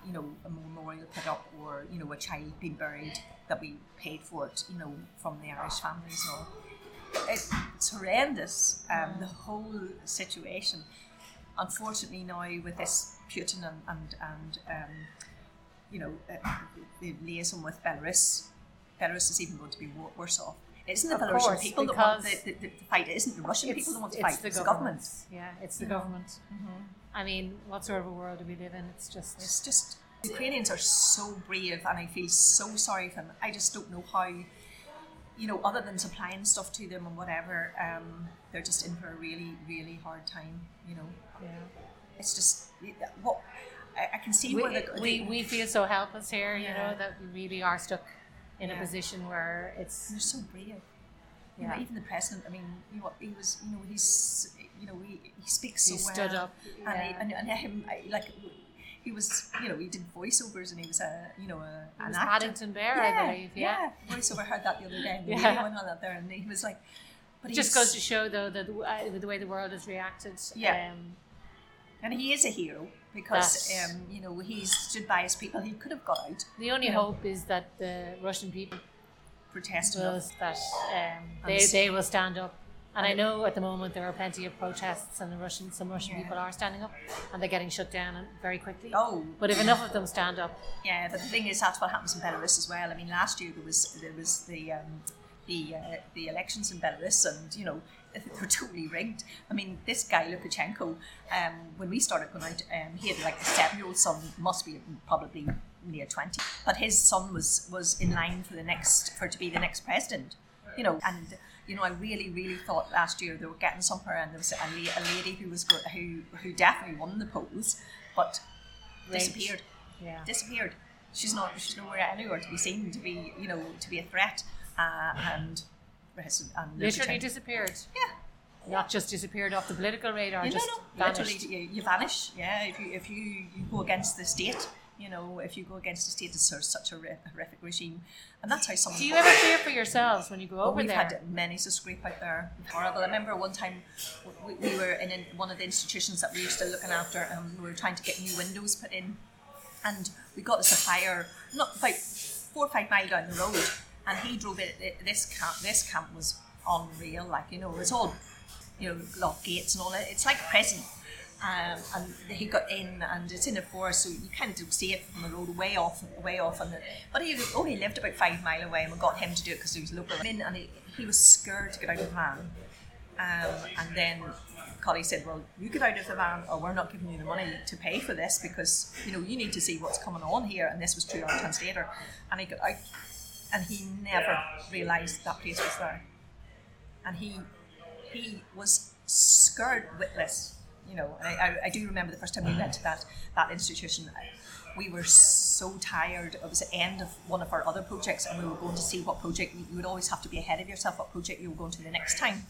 Speaker 3: you know, a memorial put up or, you know, a child being buried that we paid for it, you know, from the Irish families all. It, it's horrendous, um, the whole situation. Unfortunately, now with this Putin and, and, and um, you know, uh, the liaison with Belarus, Belarus is even going to be worse off. It isn't the
Speaker 4: Of
Speaker 3: Belarusian
Speaker 4: course,
Speaker 3: people that want the, the, the fight. It isn't the Russian people that want to fight. it's the government.
Speaker 4: Yeah, it's the
Speaker 3: know.
Speaker 4: government. I mean, what sort of a world do we live in? It's just
Speaker 3: It's just Ukrainians are so brave, and I feel so sorry for them. I just don't know how, you know, other than supplying stuff to them and whatever, um, they're just in for a really, really hard time. You know,
Speaker 4: yeah.
Speaker 3: it's just what I, I can see
Speaker 4: we,
Speaker 3: where the,
Speaker 4: we, we feel so helpless here, you know, that we really are stuck in a position where it's
Speaker 3: they're so brave. You know,
Speaker 4: Yeah.
Speaker 3: even the president. I mean, you know, he was. You know, he's. You know, he, he speaks so
Speaker 4: He
Speaker 3: well.
Speaker 4: stood up,
Speaker 3: and, he,
Speaker 4: yeah.
Speaker 3: and, and him I- like he was. You know, he did voiceovers, and he was a. You know, a
Speaker 4: it
Speaker 3: an
Speaker 4: was
Speaker 3: actor.
Speaker 4: Paddington Bear, I believe. Yeah.
Speaker 3: yeah. Voiceover. I heard that the other day. And the
Speaker 4: Yeah.
Speaker 3: went on out there, and he was like. But
Speaker 4: It just goes to show, though, that the, uh, the way the world has reacted.
Speaker 3: Yeah.
Speaker 4: Um,
Speaker 3: and he is a hero because um, you know he stood by his people. He could have got out,
Speaker 4: the only
Speaker 3: You know.
Speaker 4: hope is that the Russian people
Speaker 3: protested.
Speaker 4: will that um, they, they will stand up. And I know at the moment there are plenty of protests, and the Russian some Russian
Speaker 3: Yeah.
Speaker 4: people are standing up, and they're getting shut down very quickly.
Speaker 3: Oh,
Speaker 4: But if enough of them stand up,
Speaker 3: Yeah, but the thing is, that's what happens in Belarus as well. I mean, last year there was there was the um, the uh, the elections in Belarus, and you know they were totally rigged. I mean, this guy Lukashenko, um, when we started going out, um, he had like a seven-year-old son, must be probably near twenty, but his son was was in line for the next for to be the next president. You know, and you know, I really, really thought last year they were getting somewhere, and there was a, la- a lady who was who who definitely won the polls, but disappeared
Speaker 4: yeah.
Speaker 3: disappeared. She's not. She's nowhere anywhere to be seen. To be, you know, to be a threat. Uh, and Um, and
Speaker 4: literally disappeared.
Speaker 3: Yeah.
Speaker 4: Not just disappeared off the political radar, just
Speaker 3: no,
Speaker 4: vanished.
Speaker 3: literally, you, you vanish. Yeah, if you if you, you go against the state, You know, if you go against the state, it's such a horrific regime, and that's how some.
Speaker 4: Do you ever fear for yourselves when you go over there?
Speaker 3: we've had many to scrape out there. Horrible. I remember one time we, we were in one of the institutions that we were still looking after, and we were trying to get new windows put in, and we got a supplier not about four or five mile down the road, and he drove it. This camp, this camp was unreal. Like you know, it was all you know, lock gates and all that. It's like prison um, and he got in, and it's in a forest, so you kind of see it from the road, way off, way off. The, but he only lived about five mile away, and we got him to do it because he was local. And he, he was scared to get out of the van. Um, and then Collie said, "Well, you get out of the van, or we're not giving you the money to pay for this because you know you need to see what's coming on here." And this was through our translator, and he got out, and he never realised that place was there, and he he was scared witless you know, I, I, I, do remember the first time we went to that that institution. We were so tired. It was the end of one of our other projects, and we were going to see what project. You would always have to be ahead of yourself. What project you were going to the next time.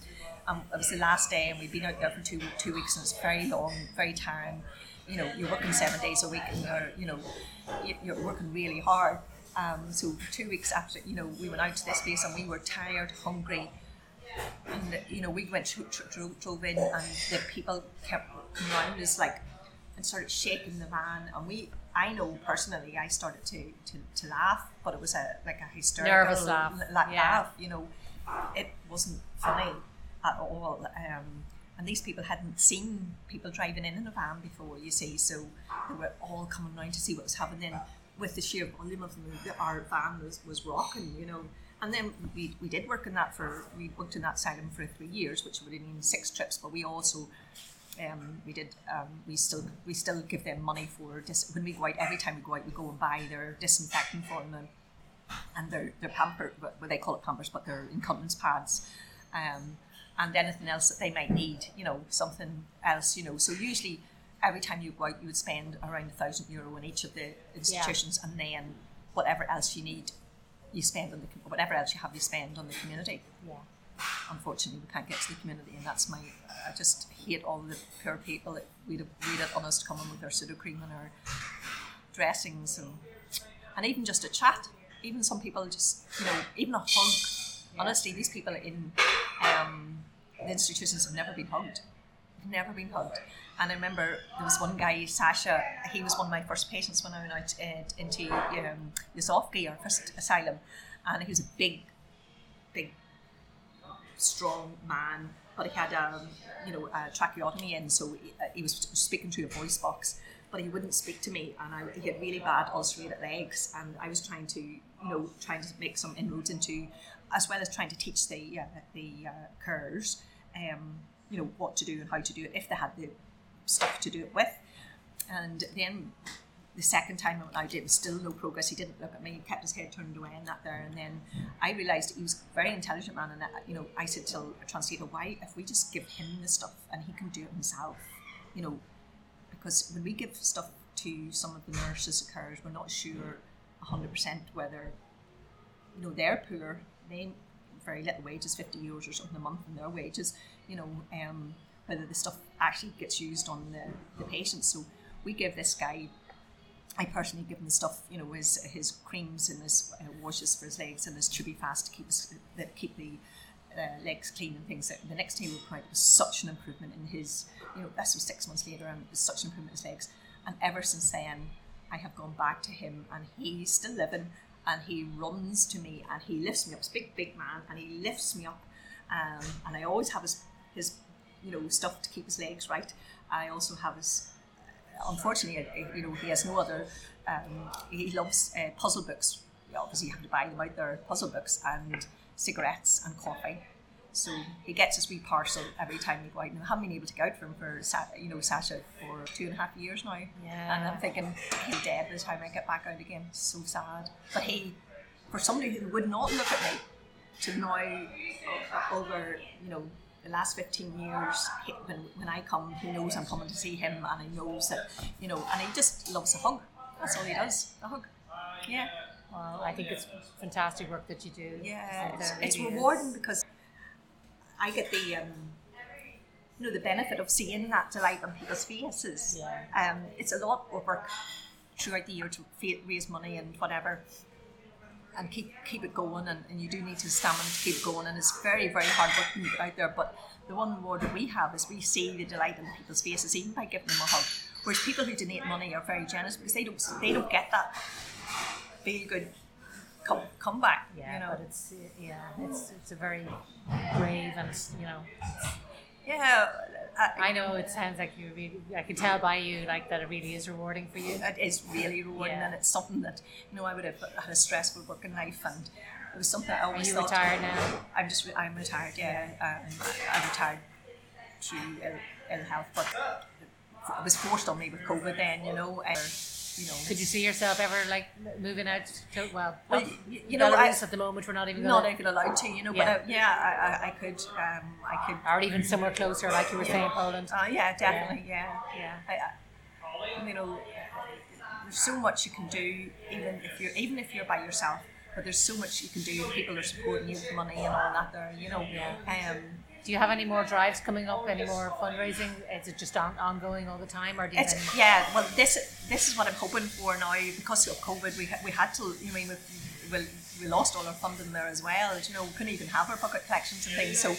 Speaker 3: Um, it was the last day, and we'd been out there for two two weeks, and it's very long, very tiring. You know, you're working seven days a week, and you're you know, you're working really hard. Um, so two weeks after, you know, we went out to this place, and we were tired, hungry, and you know we went to, drove, drove in and the people kept coming around us like and started shaking the van. And we I know personally I started to, to, to laugh but it was a like a hysterical
Speaker 4: nervous laugh,
Speaker 3: like
Speaker 4: yeah.
Speaker 3: laugh you know. It wasn't funny at all. Um, and these people hadn't seen people driving in in a van before you see. So they were all coming around to see what was happening with the sheer volume of them our van was, was rocking you know and then we, we did work in that for we worked in that asylum for three years, which would have been six trips. But we also um, we did um, we still we still give them money for dis- when we go out. Every time we go out, we go and buy their disinfectant for them and their their pamper, well they call it pampers, but their incontinence pads. Um, and anything else that they might need, you know, something else, you know. So usually, every time you go out, you would spend around a thousand euro in each of the institutions, yeah. and then whatever else you need you spend on the whatever else you have you spend on the community.
Speaker 4: Yeah.
Speaker 3: Unfortunately, we can't get to the community, and that's my. I just hate all the poor people that we'd read it on us coming with their Sudocrem and our dressings, and and even just a chat. Even some people just you know even a hug. Yeah. Honestly, these people in um, the institutions have never been hugged. Never been hugged. And I remember there was one guy, Sasha, he was one of my first patients when I went out uh, into um, Yasovki, our first asylum. And he was a big, big, strong man, but he had, um, you know, a tracheotomy in, so he, uh, he was speaking through a voice box but he wouldn't speak to me and I, he had really bad ulcerated legs and I was trying to you know trying to make some inroads into as well as trying to teach the uh, the uh, um, you know what to do and how to do it if they had the stuff to do it with. And then the second time I went out, it was still no progress. He didn't look at me. He kept his head turned away and that there. And then I realised he was a very intelligent man. And, you know, I said to a translator, why, if we just give him the stuff and he can do it himself, you know, because when we give stuff to some of the nurses occurs, we're not sure 100% whether, you know, they're poor. They very little wages, 50 euros or something a month in their wages, you know, um, whether the stuff actually gets used on the, the patient. So we give this guy, I personally give him the stuff, you know, his his creams and his uh, washes for his legs and his fast to keep his, that keep the uh, legs clean and things. The next day we were out, was such an improvement in his, you know, this was six months later, and it was such an improvement in his legs. And ever since then, I have gone back to him, and he's still living, and he runs to me, and he lifts me up. He's big, big man, and he lifts me up, um, and I always have his his you know stuff to keep his legs right. I also have his. Unfortunately, you know, he has no other. Um, he loves uh, puzzle books. You Obviously, you have to buy them out there. Puzzle books and cigarettes and coffee. So he gets his wee parcel every time we go out. And I haven't been able to go out for him for you know Sasha for two and a half years now.
Speaker 4: Yeah.
Speaker 3: And I'm thinking he's dead by the time I get back out again. So sad. But he, for somebody who would not look at me, to now uh, over you know the last 15 years, he, when, when I come, he knows I'm coming to see him and he knows that, you know, and he just loves a hug. That's all he does, a hug. Yeah.
Speaker 4: Well, I think it's fantastic work that you do.
Speaker 3: Yeah, it's, it's rewarding because I get the, um, you know, the benefit of seeing that delight on people's faces.
Speaker 4: Yeah.
Speaker 3: Um, it's a lot of work throughout the year to raise money and whatever and keep keep it going and, and you do need to stamina to keep going and it's very very hard work get out there but the one reward that we have is we see the delight in people's faces even by giving them a hug whereas people who donate money are very generous because they don't they don't get that feel good come come back
Speaker 4: Yeah,
Speaker 3: you know
Speaker 4: but it's yeah, it's it's a very brave and you know.
Speaker 3: Yeah I,
Speaker 4: I know it sounds like you really. I can tell by you like that it really is rewarding for you.
Speaker 3: it is really rewarding
Speaker 4: Yeah.
Speaker 3: and it's something that you know I would have had a stressful working life and it was something I always Are
Speaker 4: you
Speaker 3: thought
Speaker 4: retired now?
Speaker 3: I'm just I'm retired yeah um, I retired through ill, ill health but it was forced on me with COVID then you know and, you know
Speaker 4: Could you see yourself ever like moving out to well?
Speaker 3: Well,
Speaker 4: not
Speaker 3: y- you know, I-
Speaker 4: at the moment we're not even
Speaker 3: not
Speaker 4: gonna,
Speaker 3: even allowed to you know
Speaker 4: Yeah.
Speaker 3: but uh, yeah I, I, I could um, I could
Speaker 4: or even somewhere closer, like you were saying, Poland.
Speaker 3: uh, yeah definitely yeah
Speaker 4: Yeah.
Speaker 3: I, I, you know, there's so much you can do, even if you're even if you're by yourself. But there's so much you can do. People are supporting you with money and all that. There, you know. Um,
Speaker 4: Do you have any more drives coming up? Any more fundraising? Is it just on, ongoing all the time, or do you
Speaker 3: it's yeah. Well, this this is what I'm hoping for now because of COVID. We ha- we had to. You mean we we we lost all our funding there as well. You know, we couldn't even have our bucket collections and things. So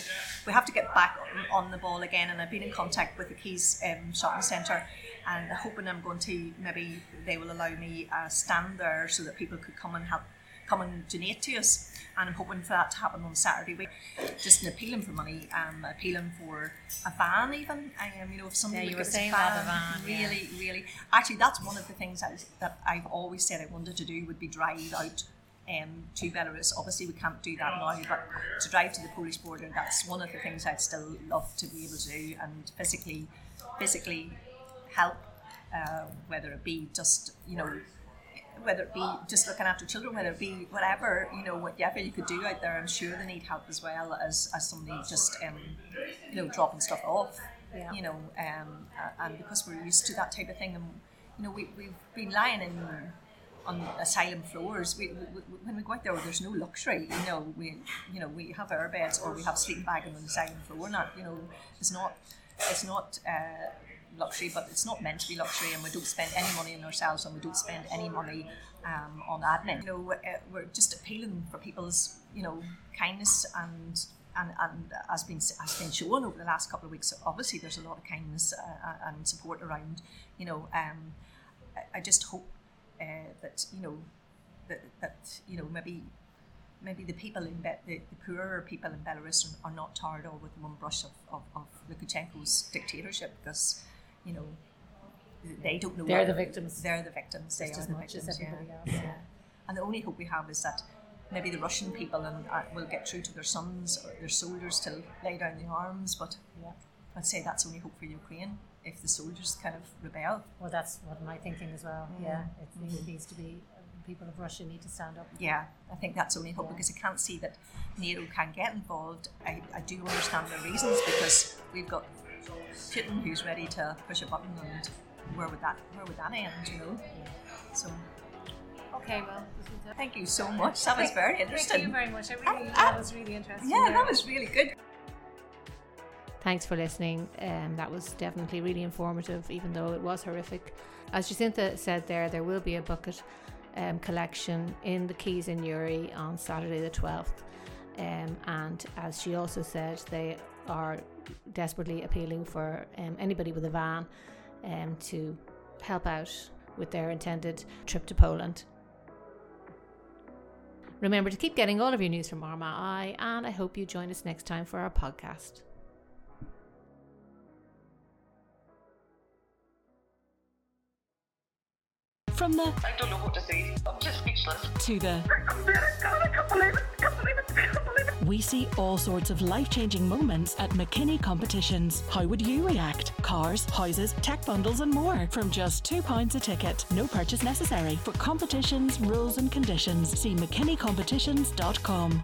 Speaker 3: we have to get back on, on the ball again. And I've been in contact with the Quays um, Shopping Centre, and hoping I'm going to maybe they will allow me a stand there so that people could come and help come and donate to us. And I'm hoping for that to happen on Saturday week. Just an appealing for money, um, appealing for a van even. Um, you know, if somebody
Speaker 4: Yeah,
Speaker 3: would
Speaker 4: you were
Speaker 3: give a
Speaker 4: saying that, a van, yeah.
Speaker 3: really, really. Actually, that's one of the things I, that I've always said I wanted to do would be drive out um, to Belarus. Obviously, we can't do that now, but to drive to the Polish border, that's one of the things I'd still love to be able to do and physically, physically help, uh, whether it be just you know. Whether it be just looking after children, whether it be whatever you know, whatever you could do out there, I'm sure they need help as well as, as somebody just um, you know dropping stuff off
Speaker 4: Yeah.
Speaker 3: you know, um, and because we're used to that type of thing, and you know, we we've been lying in on asylum floors. We, we, when we go out there, there's no luxury. You know, we you know we have our beds or we have sleeping bag on the asylum floor. Not you know, it's not it's not. Uh, luxury but it's not meant to be luxury and we don't spend any money on ourselves and we don't spend any money um, on admin you know uh, we're just appealing for people's you know kindness and and, and has been has been shown over the last couple of weeks. Obviously, there's a lot of kindness uh, and support around. You know, um, I, I just hope uh, that you know that, that you know maybe maybe the people in Be- the, the poorer people in Belarus are, are not tarred all with one brush of, of, of Lukashenko's dictatorship because you know they don't know
Speaker 4: They're the victims.
Speaker 3: They're the victims. They
Speaker 4: Just
Speaker 3: are
Speaker 4: as
Speaker 3: the
Speaker 4: much as
Speaker 3: victims. yeah.
Speaker 4: else.
Speaker 3: Yeah. And the only hope we have is that maybe the Russian people and uh, will get through to their sons or their soldiers to lay down the arms. But
Speaker 4: Yeah.
Speaker 3: I'd say that's only hope for Ukraine if the soldiers kind of rebel.
Speaker 4: Well, that's what my thinking as well. Yeah, it, it needs to be. People of Russia need to stand up.
Speaker 3: Yeah, I think that's only hope
Speaker 4: Yeah.
Speaker 3: because I can't see that NATO can get involved. I, I do understand the reasons because we've got Putin who's ready to push a button and where would that where would that end, you know? So
Speaker 4: Okay, well,
Speaker 3: thank you so much. That was very interesting.
Speaker 4: Thank you very much. I really,
Speaker 3: Ah,
Speaker 4: that was really interesting.
Speaker 3: Yeah, that was really good.
Speaker 4: Thanks for listening. Um, that was definitely really informative, even though it was horrific. As Jacinta said there, there will be a bucket um, collection in the Quays in Newry on Saturday the 12th. Um, and as she also said, they are desperately appealing for um, anybody with a van um, to help out with their intended trip to Poland. Remember to keep getting all of your news from Armagh I, and I hope you join us next time for our podcast.
Speaker 1: From the
Speaker 2: I don't know what to say. I'm just speechless.
Speaker 1: to the,
Speaker 2: God, I can't believe it. I Can't believe it. I Can't believe it.
Speaker 1: We see all sorts of life changing moments at McKinney Competitions. How would you react? Cars, houses, tech bundles, and more from just £2 a ticket. No purchase necessary. For competitions, rules, and conditions, see McKinneycompetitions.com.